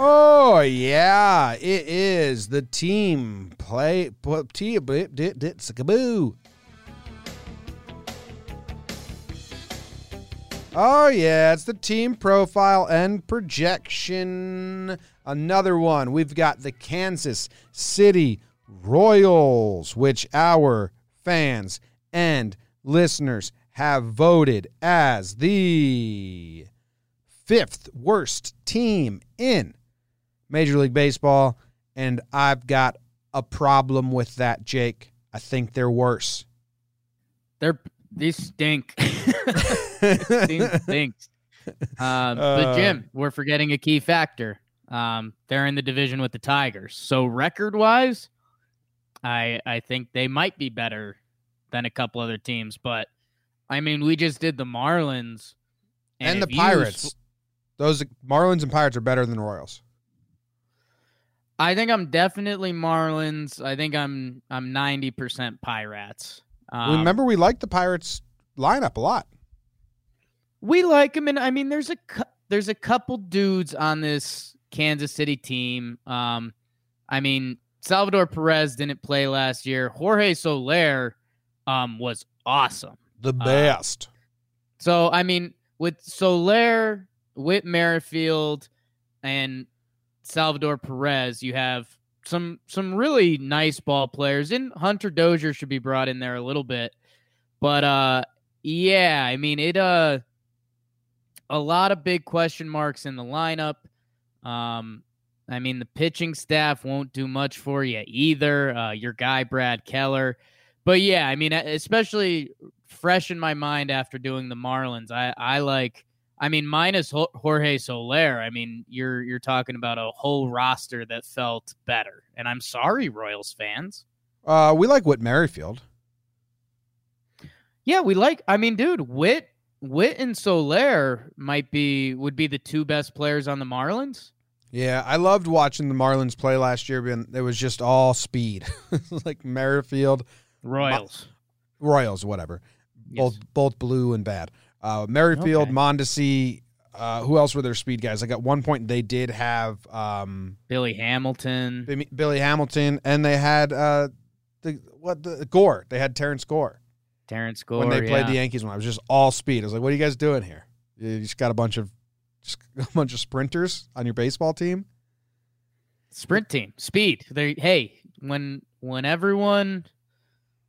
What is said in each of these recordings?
Oh yeah, it is the team play. Oh yeah, it's the team profile and projection. Another one. We've got the Kansas City Royals, which our fans and listeners have voted as the fifth worst team in Major League Baseball, and I've got a problem with that, Jake. I think they're worse. They're these stink. these stinks. Um, uh, but Jim, we're forgetting a key factor. Um, they're in the division with the Tigers, so record wise, I I think they might be better than a couple other teams. But I mean, we just did the Marlins and, and the Pirates. Those Marlins and Pirates are better than the Royals. I think I'm definitely Marlins. I think I'm I'm 90% Pirates. Um, Remember, we like the Pirates lineup a lot. We like them, and I mean, there's a there's a couple dudes on this Kansas City team. Um, I mean, Salvador Perez didn't play last year. Jorge Soler um, was awesome, the uh, best. Uh, so I mean, with Soler, Whit Merrifield, and Salvador Perez, you have some some really nice ball players. And Hunter Dozier should be brought in there a little bit. But uh yeah, I mean it uh a lot of big question marks in the lineup. Um I mean the pitching staff won't do much for you either. Uh your guy Brad Keller. But yeah, I mean especially fresh in my mind after doing the Marlins. I I like I mean, minus Jorge Soler, I mean, you're you're talking about a whole roster that felt better. And I'm sorry, Royals fans. Uh, we like Whit Merrifield. Yeah, we like. I mean, dude, Whit, Whit, and Soler might be would be the two best players on the Marlins. Yeah, I loved watching the Marlins play last year. But it was just all speed, like Merrifield, Royals, Royals, whatever. Yes. Both both blue and bad. Uh, Merrifield, okay. Mondesi, uh, who else were their speed guys? Like at one point they did have um, Billy Hamilton, Billy Hamilton, and they had uh, the what the Gore. They had Terrance Gore. Terrance Gore when they played yeah. the Yankees. When I was just all speed. I was like, "What are you guys doing here? You just got a bunch of just a bunch of sprinters on your baseball team." Sprint team, speed. They hey, when when everyone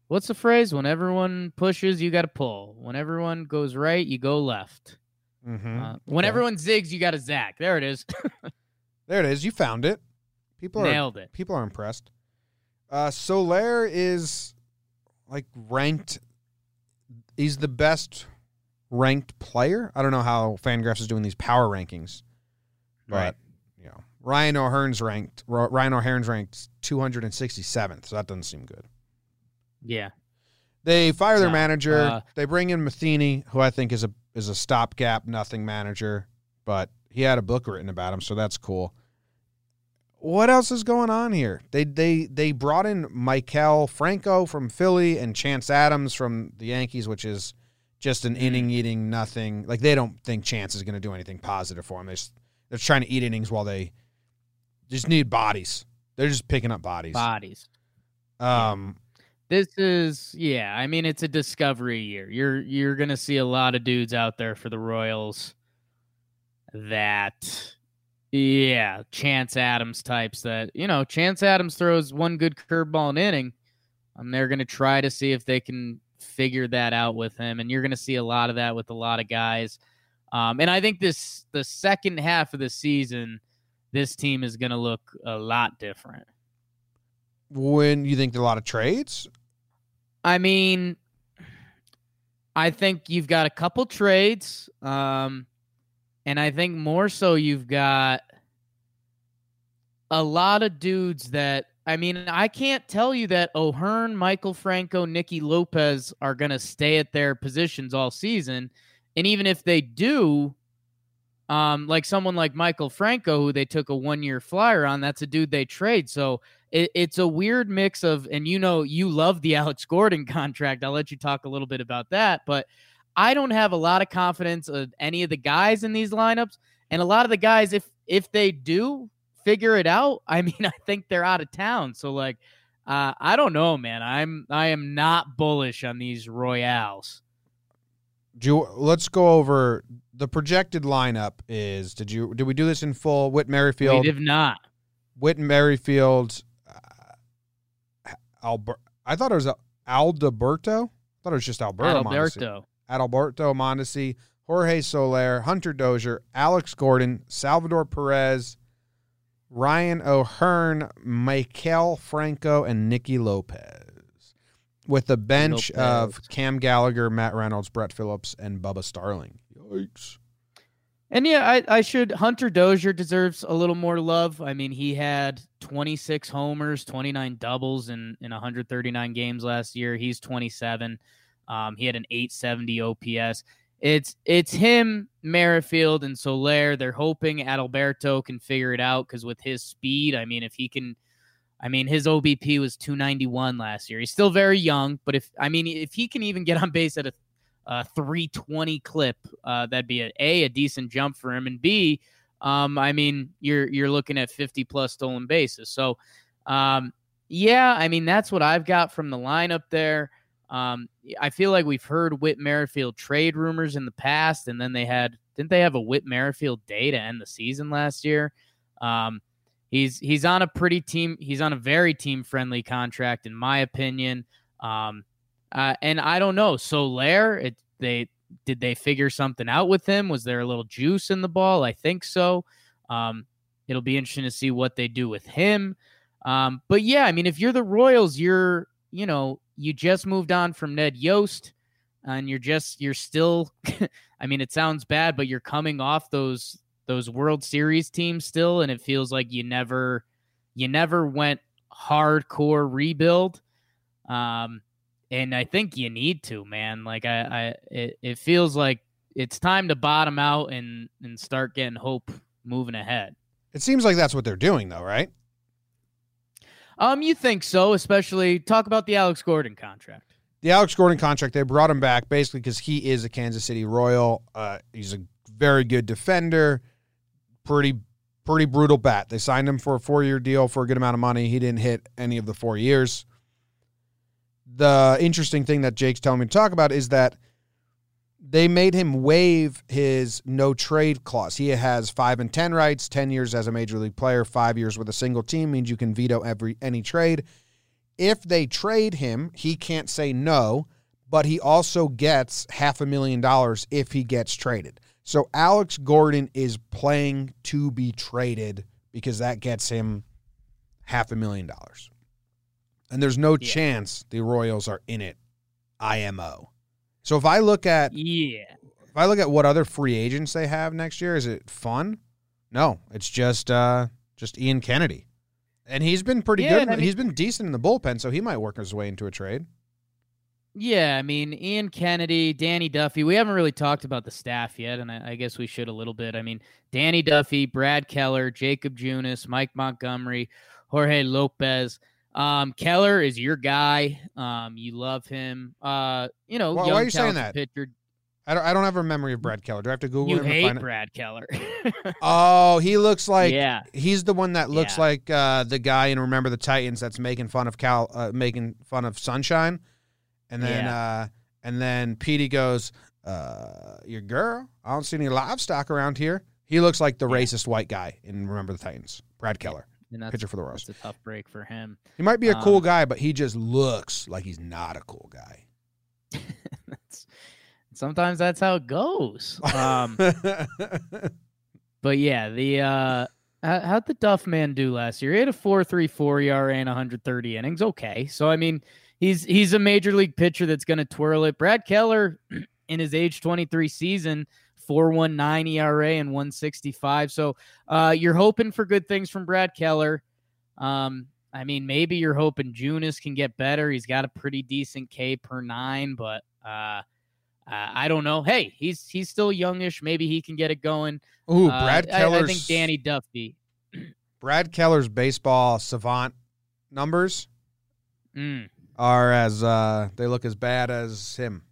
what's the phrase? When everyone pushes, you got to pull. When everyone goes right, you go left. Mm-hmm. Uh, when okay. everyone zigs, you got to zag. There it is. there it is. You found it. People nailed are, it. People are impressed. Uh, Soler is like ranked. He's the best ranked player. I don't know how Fangraphs is doing these power rankings, but right. you know, Ryan O'Hearn's ranked. Ryan O'Hearn's ranked 267th, so that doesn't seem good. Yeah. They fire their no, manager. Uh, they bring in Matheny, who I think is a is a stopgap, nothing manager, but he had a book written about him, so that's cool. What else is going on here? They they they brought in Maikel Franco from Philly and Chance Adams from the Yankees, which is just an mm. inning eating nothing. Like they don't think Chance is going to do anything positive for them. They just, they're trying to eat innings while they just need bodies. They're just picking up bodies. Bodies. Um. Yeah this is yeah, I mean it's a discovery year. You're you're going to see a lot of dudes out there for the Royals that yeah, Chance Adams types that, you know, Chance Adams throws one good curveball an inning. And they're going to try to see if they can figure that out with him and you're going to see a lot of that with a lot of guys. Um, and I think this the second half of the season this team is going to look a lot different. When you think a lot of trades I mean, I think you've got a couple trades, um, and I think more so you've got a lot of dudes that I mean, I can't tell you that O'Hearn, Maikel Franco, Nicky Lopez are going to stay at their positions all season. And even if they do, um, like someone like Maikel Franco, who they took a one year flyer on, that's a dude they trade. So it, it's a weird mix of, and you know, you love the Alex Gordon contract. I'll let you talk a little bit about that, but I don't have a lot of confidence of any of the guys in these lineups. And a lot of the guys, if if they do figure it out, I mean, I think they're out of town. So like, uh, I don't know, man. I'm I am not bullish on these Royals. Do you, let's go over the projected lineup. Is did you did we do this in full? Whit Merrifield. We did not. Whit Merrifield. Uh, Albert. I thought it was Alberto. I thought it was just Alberto. Alberto. Adalberto Mondesi, Jorge Soler, Hunter Dozier, Alex Gordon, Salvador Perez, Ryan O'Hearn, Maikel Franco, and Nicky Lopez. With a bench Lopez. of Cam Gallagher, Matt Reynolds, Brett Phillips, and Bubba Starling. Yikes. And yeah, I, I should. Hunter Dozier deserves a little more love. I mean, he had 26 homers, 29 doubles in, in 139 games last year. He's 27. Um, he had an 870 OPS. It's it's him, Merrifield, and Soler. They're hoping Adalberto can figure it out because with his speed, I mean, if he can, I mean, his OBP was 291 last year. He's still very young, but if I mean, if he can even get on base at a, a 320 clip, uh, that'd be a, a a decent jump for him, and B, um, I mean, you're you're looking at 50 plus stolen bases. So, um, yeah, I mean, that's what I've got from the lineup there. Um, I feel like we've heard Whit Merrifield trade rumors in the past, and then they had didn't they have a Whit Merrifield day to end the season last year? Um, he's he's on a pretty team. He's on a very team friendly contract, in my opinion. Um, uh, and I don't know. Soler, it they did they figure something out with him? Was there a little juice in the ball? I think so. Um, it'll be interesting to see what they do with him. Um, but yeah, I mean, if you're the Royals, you're you know you just moved on from Ned Yost and you're just you're still I mean it sounds bad but you're coming off those those World Series teams still and it feels like you never you never went hardcore rebuild um and I think you need to man like I I it, it feels like it's time to bottom out and and start getting hope moving ahead. It seems like that's what they're doing though, right? Um, you think so? Especially talk about the Alex Gordon contract. The Alex Gordon contract. They brought him back basically because he is a Kansas City Royal. Uh, he's a very good defender. Pretty pretty brutal bat. They signed him for a four year deal for a good amount of money. He didn't hit any of the four years. The interesting thing that Jake's telling me to talk about is that they made him waive his no trade clause. He has five and ten rights, ten years as a major league player, five years with a single team means you can veto every any trade. If they trade him, he can't say no, but he also gets half a million dollars if he gets traded. So Alex Gordon is playing to be traded because that gets him half a million dollars. And there's no yeah. chance the Royals are in it IMO. So if I look at yeah, if I look at what other free agents they have next year, is it fun? No, it's just uh just Ian Kennedy, and he's been pretty yeah, good. I mean, he's been decent in the bullpen, so he might work his way into a trade. Yeah, I mean Ian Kennedy, Danny Duffy. We haven't really talked about the staff yet, and I, I guess we should a little bit. I mean Danny Duffy, Brad Keller, Jakob Junis, Mike Montgomery, Jorge Lopez. Um, Keller is your guy. Um, you love him. Uh, you know, why, young, why are you saying that? Pitcher. I don't. I don't have a memory of Brad Keller. Do I have to Google you him? hate Brad Keller. oh, he looks like. Yeah. He's the one that looks yeah. like uh, the guy in Remember the Titans that's making fun of Cal, uh, making fun of Sunshine, and then yeah. uh, and then Petey goes, uh, "Your girl. I don't see any livestock around here." He looks like the yeah. racist white guy in Remember the Titans. Brad Keller and that's, pitcher for the Royals. It's a tough break for him. He might be a um, cool guy, but he just looks like he's not a cool guy. that's, sometimes that's how it goes. Um, but yeah, the uh, how, how'd the Duff man do last year? He had a four three four ERA and 130 innings. Okay, so I mean, he's he's a major league pitcher that's going to twirl it. Brad Keller, in his age 23 season 419 ERA and 165. So uh, you're hoping for good things from Brad Keller. Um, I mean, maybe you're hoping Junis can get better. He's got a pretty decent K per nine, but uh, I don't know. Hey, he's he's still youngish. Maybe he can get it going. Ooh, uh, Brad uh, Keller. I, I, think Danny Duffy. Brad Keller's baseball savant numbers mm. Are as uh, they look as bad as him.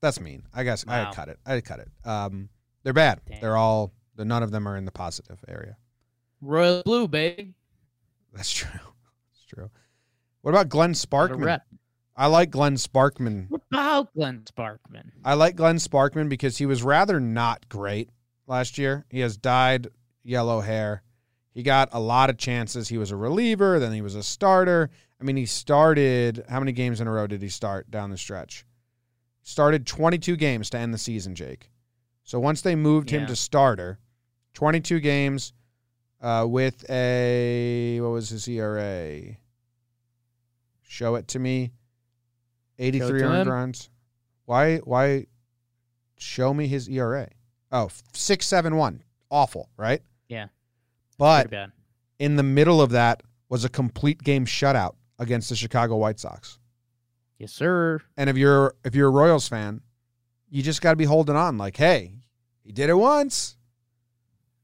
That's mean. I guess wow. I cut it. I cut it. Um, they're bad. Damn. They're all. None of them are in the positive area. Royal Blue, baby. That's true. That's true. What about Glenn Sparkman? I like Glenn Sparkman. What about Glenn Sparkman? I like Glenn Sparkman because he was rather not great last year. He has dyed yellow hair. He got a lot of chances. He was a reliever, then he was a starter. I mean, he started how many games in a row did he start down the stretch? Started 22 games to end the season, Jake. So once they moved yeah. him to starter, 22 games uh, with a what was his ERA? Show it to me. 83 earned runs. Why why show me his ERA? Oh, 671. Awful, right? Yeah. But in the middle of that was a complete game shutout against the Chicago White Sox. Yes, sir. And if you're if you're a Royals fan, you just got to be holding on. Like, hey, he did it once.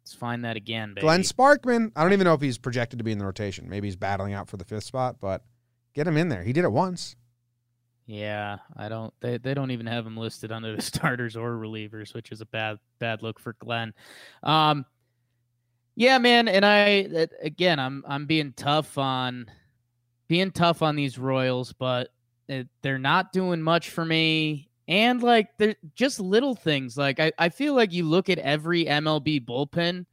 Let's find that again, baby. Glenn Sparkman. I don't even know if he's projected to be in the rotation. Maybe he's battling out for the fifth spot, but get him in there. He did it once. Yeah, I don't. They they don't even have him listed under the starters or relievers, which is a bad bad look for Glenn. Um, yeah, man, and I again, I'm I'm being tough on being tough on these Royals, but they're not doing much for me. And like, they're just little things. Like, I, I feel like you look at every MLB bullpen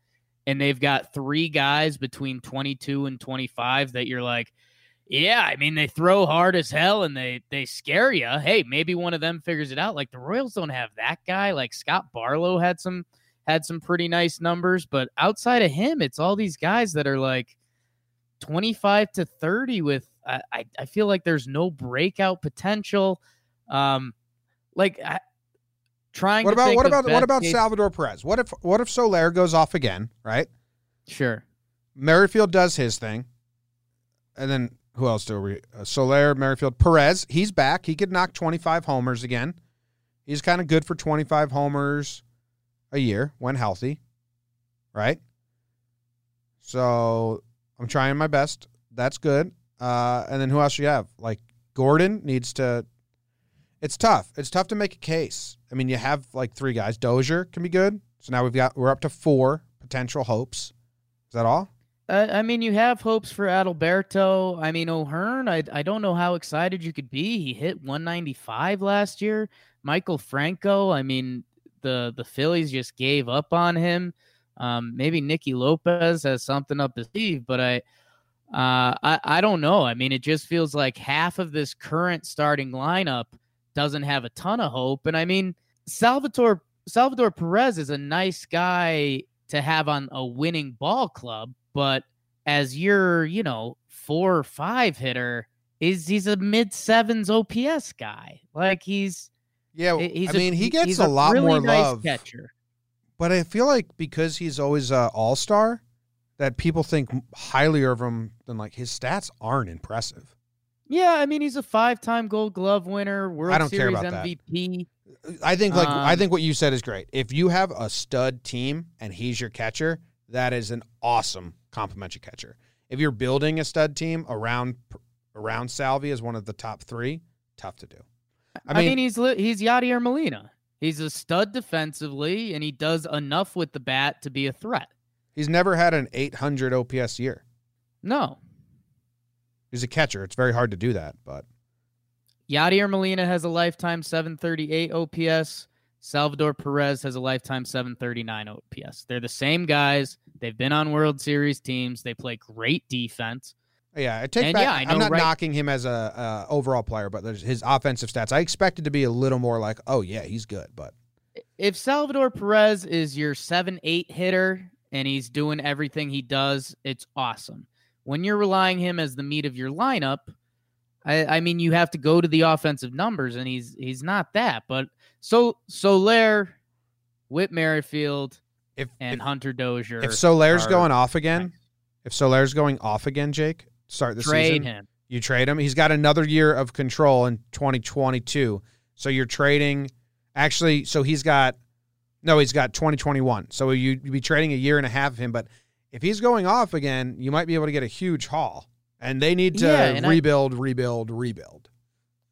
and they've got three guys between 22 and 25 that you're like, yeah, I mean they throw hard as hell and they they scare you. Hey, maybe one of them figures it out. Like the Royals don't have that guy. Like Scott Barlow had some had some pretty nice numbers, but outside of him, it's all these guys that are like 25 to 30 with I I, I feel like there's no breakout potential. Um like I, trying What about what about what about case- Salvador Perez? What if what if Soler goes off again, right? Sure. Merrifield does his thing. And then who else do we? Uh, Soler, Merrifield, Perez. He's back. He could knock 25 homers again. He's kind of good for 25 homers a year when healthy, right? So I'm trying my best. That's good. Uh, and then who else do you have? Like Gordon needs to. It's tough. It's tough to make a case. I mean, you have like three guys. Dozier can be good. So now we've got we're up to four potential hopes. Is that all? Uh, I mean, you have hopes for Adalberto. I mean, O'Hearn, I, I don't know how excited you could be. He hit 195 last year. Maikel Franco, I mean, the, the Phillies just gave up on him. Um, maybe Nicky Lopez has something up his sleeve, but I, uh, I, I don't know. I mean, it just feels like half of this current starting lineup doesn't have a ton of hope. And I mean, Salvatore Salvador Perez is a nice guy to have on a winning ball club, but as your, you know, four or five hitter, is he's a mid sevens OPS guy. Like he's yeah. He's I mean, he gets a, a, lot really more nice love. Catcher. But I feel like because he's always an all star, that people think highly of him. Than like his stats aren't impressive. Yeah, I mean he's a five-time Gold Glove winner, World I don't Series care about MVP. That. I think like um, I think what you said is great. If you have a stud team and he's your catcher, that is an awesome complimentary catcher. If you're building a stud team around around Salvy as one of the top three, tough to do. I mean, I mean he's he's Yadier Molina. He's a stud defensively, and he does enough with the bat to be a threat. He's never had an 800 OPS year. No. He's a catcher. It's very hard to do that, but. Yadier Molina has a lifetime 738 OPS. Salvador Perez has a lifetime 739 OPS. They're the same guys. They've been on World Series teams. They play great defense. Yeah, I take and back. Yeah, I am not right. knocking him as a uh, overall player, but there's his offensive stats. I expected to be a little more like, oh yeah, he's good. But if Salvador Perez is your seven eight hitter and he's doing everything he does, it's awesome. When you're relying him as the meat of your lineup, I, I mean, you have to go to the offensive numbers, and he's he's not that. But so Soler, Whit Merrifield, if and if, Hunter Dozier. If Soler's going off again, if Soler's going off again, Jake, start the trade season. him. You trade him. He's got another year of control in 2022. So you're trading. Actually, so he's got no, he's got 2021. So you, you'd be trading a year and a half of him. But if he's going off again, you might be able to get a huge haul. And they need to yeah, rebuild, I, rebuild, rebuild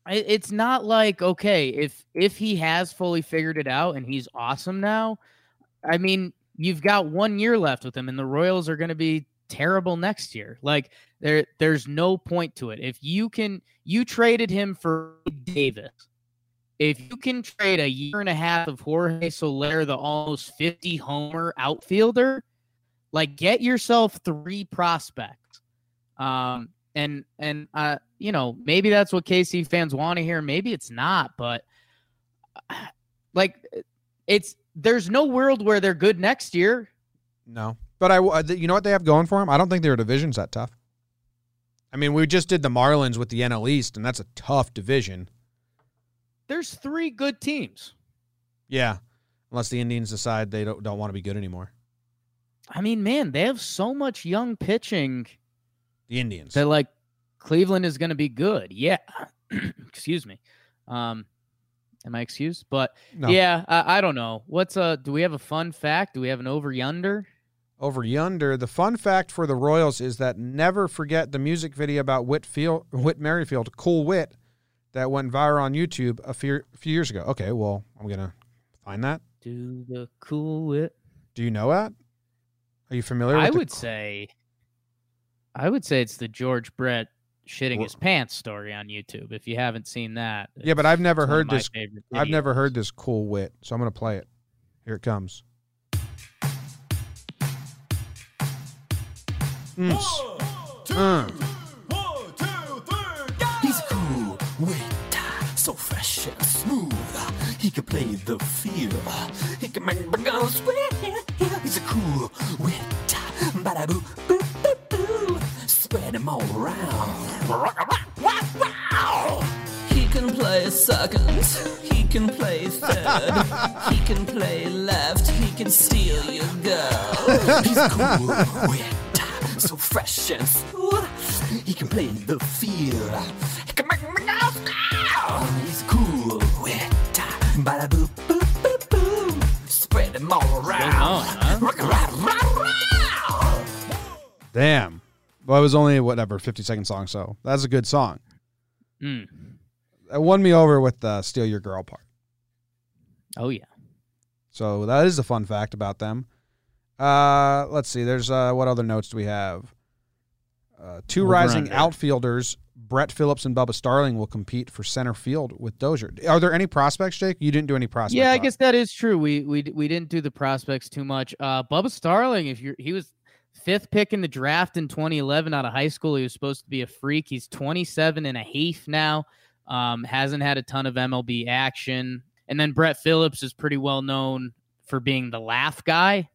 it's not like okay if if he has fully figured it out and he's awesome now i mean you've got one year left with him, and the Royals are going to be terrible next year. Like there, there's no point to it. If you can, you traded him for Davis. If you can trade a year and a half of Jorge Soler, the almost 50 homer outfielder, like get yourself three prospects. Um, and and uh, you know, maybe that's what KC fans want to hear. Maybe it's not, but like it's there's no world where they're good next year. No, but I, uh, you know what they have going for them? I don't think their division's that tough. I mean, we just did the Marlins with the NL East, and that's a tough division. There's three good teams. Yeah, unless the Indians decide they don't don't want to be good anymore. I mean, man, they have so much young pitching. The Indians. They're like Cleveland is going to be good. Yeah. Excuse me. Um, am I excused? But no. yeah, I, I, don't know. What's uh? Do we have a fun fact? Do we have an over yonder? Over yonder. The fun fact for the Royals is that never forget the music video about Whitfield, Whit Merrifield, Cool Whit, that went viral on YouTube a few, a few years ago. Okay, well, I'm gonna find that. Do the Cool Whit. Do you know that? Are you familiar? With I would say. I would say it's the George Brett shitting his pants story on YouTube. If you haven't seen that, yeah, but I've never heard this. I've never heard this cool Whit, so I'm gonna play it. Here it comes. Mm. He's cool wit, so fresh and smooth. He can play the field. He can make me go sweat. He's a cool wit, bada boo boo boo boo. Spread him all around. He can play second, he can play third, he can play left, he can steal your girl. He's a cool, so fresh and smooth. He can play the field. He can make me go He's cool, wet, bada boop boop boop boop. Spread him all around. Damn. Well, it was only whatever fifty second song, so that's a good song. Mm. It won me over with the "Steal Your Girl" part. Oh yeah. So that is a fun fact about them. Uh, let's see. There's uh, what other notes do we have? Uh, two Over rising under. outfielders, Brett Phillips and Bubba Starling, will compete for center field with Dozier. Are there any prospects, Jake? You didn't do any prospects. Yeah, I guess that is true. We we we didn't do the prospects too much. Uh, Bubba Starling, if you're, he was fifth pick in the draft in 2011 out of high school. He was supposed to be a freak. He's 27 and a half now. Um, hasn't had a ton of MLB action. And then Brett Phillips is pretty well known for being the laugh guy.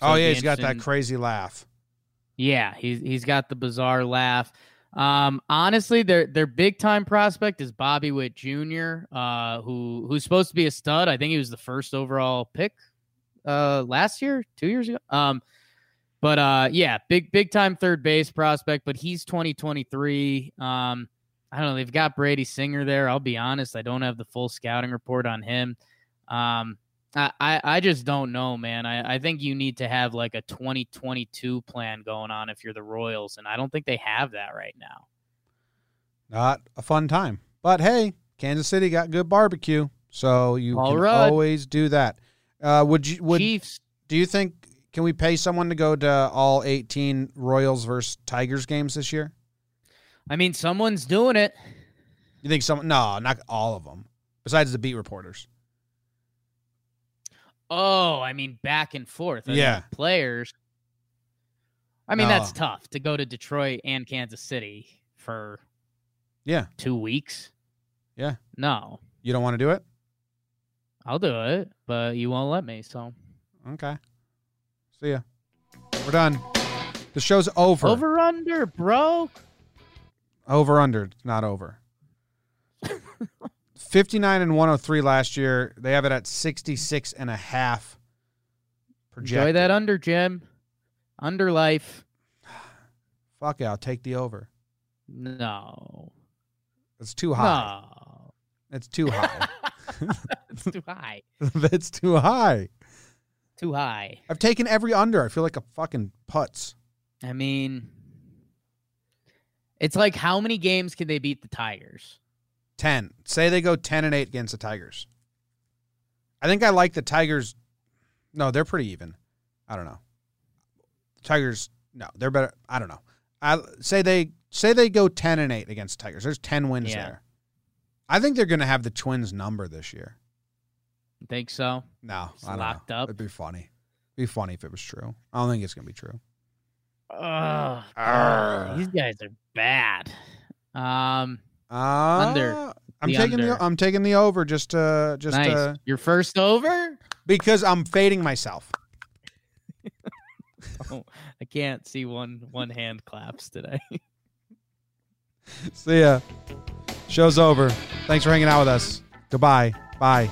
So oh yeah, he's got that crazy laugh. Yeah, he's he's got the bizarre laugh. Um, honestly, their their big time prospect is Bobby Witt Jr., uh, who who's supposed to be a stud. I think he was the first overall pick uh, last year, two years ago. Um, but uh, yeah, big big time third base prospect. But he's 2023. Um, I don't know. They've got Brady Singer there. I'll be honest. I don't have the full scouting report on him. Um, I, I, just don't know, man. I, I think you need to have like a 2022 plan going on if you're the Royals, and I don't think they have that right now. Not a fun time, but hey, Kansas City got good barbecue, so you All can right. always do that. Uh, would you would Chiefs? Do you think can we pay someone to go to all 18 Royals versus Tigers games this year? I mean, someone's doing it. You think some? No, not all of them. Besides the beat reporters. Oh, I mean, back and forth. I yeah, players. I mean, that's tough to go to Detroit and Kansas City for. Yeah. Two weeks. Yeah. No. You don't want to do it. I'll do it, but you won't let me. So. Okay. See ya. We're done. The show's over. Over under, bro. Over under, not over. 59 and 103 last year. They have it at 66 and a half. Projected. Enjoy that under, Jim. Under life. Fuck it, I'll take the over. No. It's too high. No. It's too high. it's too high. That's too high. Too high. I've taken every under. I feel like a fucking putz. I mean, it's like how many games can they beat the Tigers? 10. Say they go 10 and 8 against the Tigers. I think I like the Tigers No, they're pretty even. I don't know. The Tigers, no, they're better. I don't know. I say they say they go ten and eight against the Tigers. There's ten wins Yeah. there. I think they're going to have the Twins number this year. You Think so? No, It's I don't locked know. up. It'd be funny. It'd be funny if it was true. I don't think it's going to be true. Oh, these guys are bad. Um, Uh, Under. I'm The taking the. I'm taking the over just uh just nice. uh, Your first over? because I'm fading myself. Oh, I can't see one one hand claps today. See ya. Show's over. Thanks for hanging out with us. Goodbye. Bye.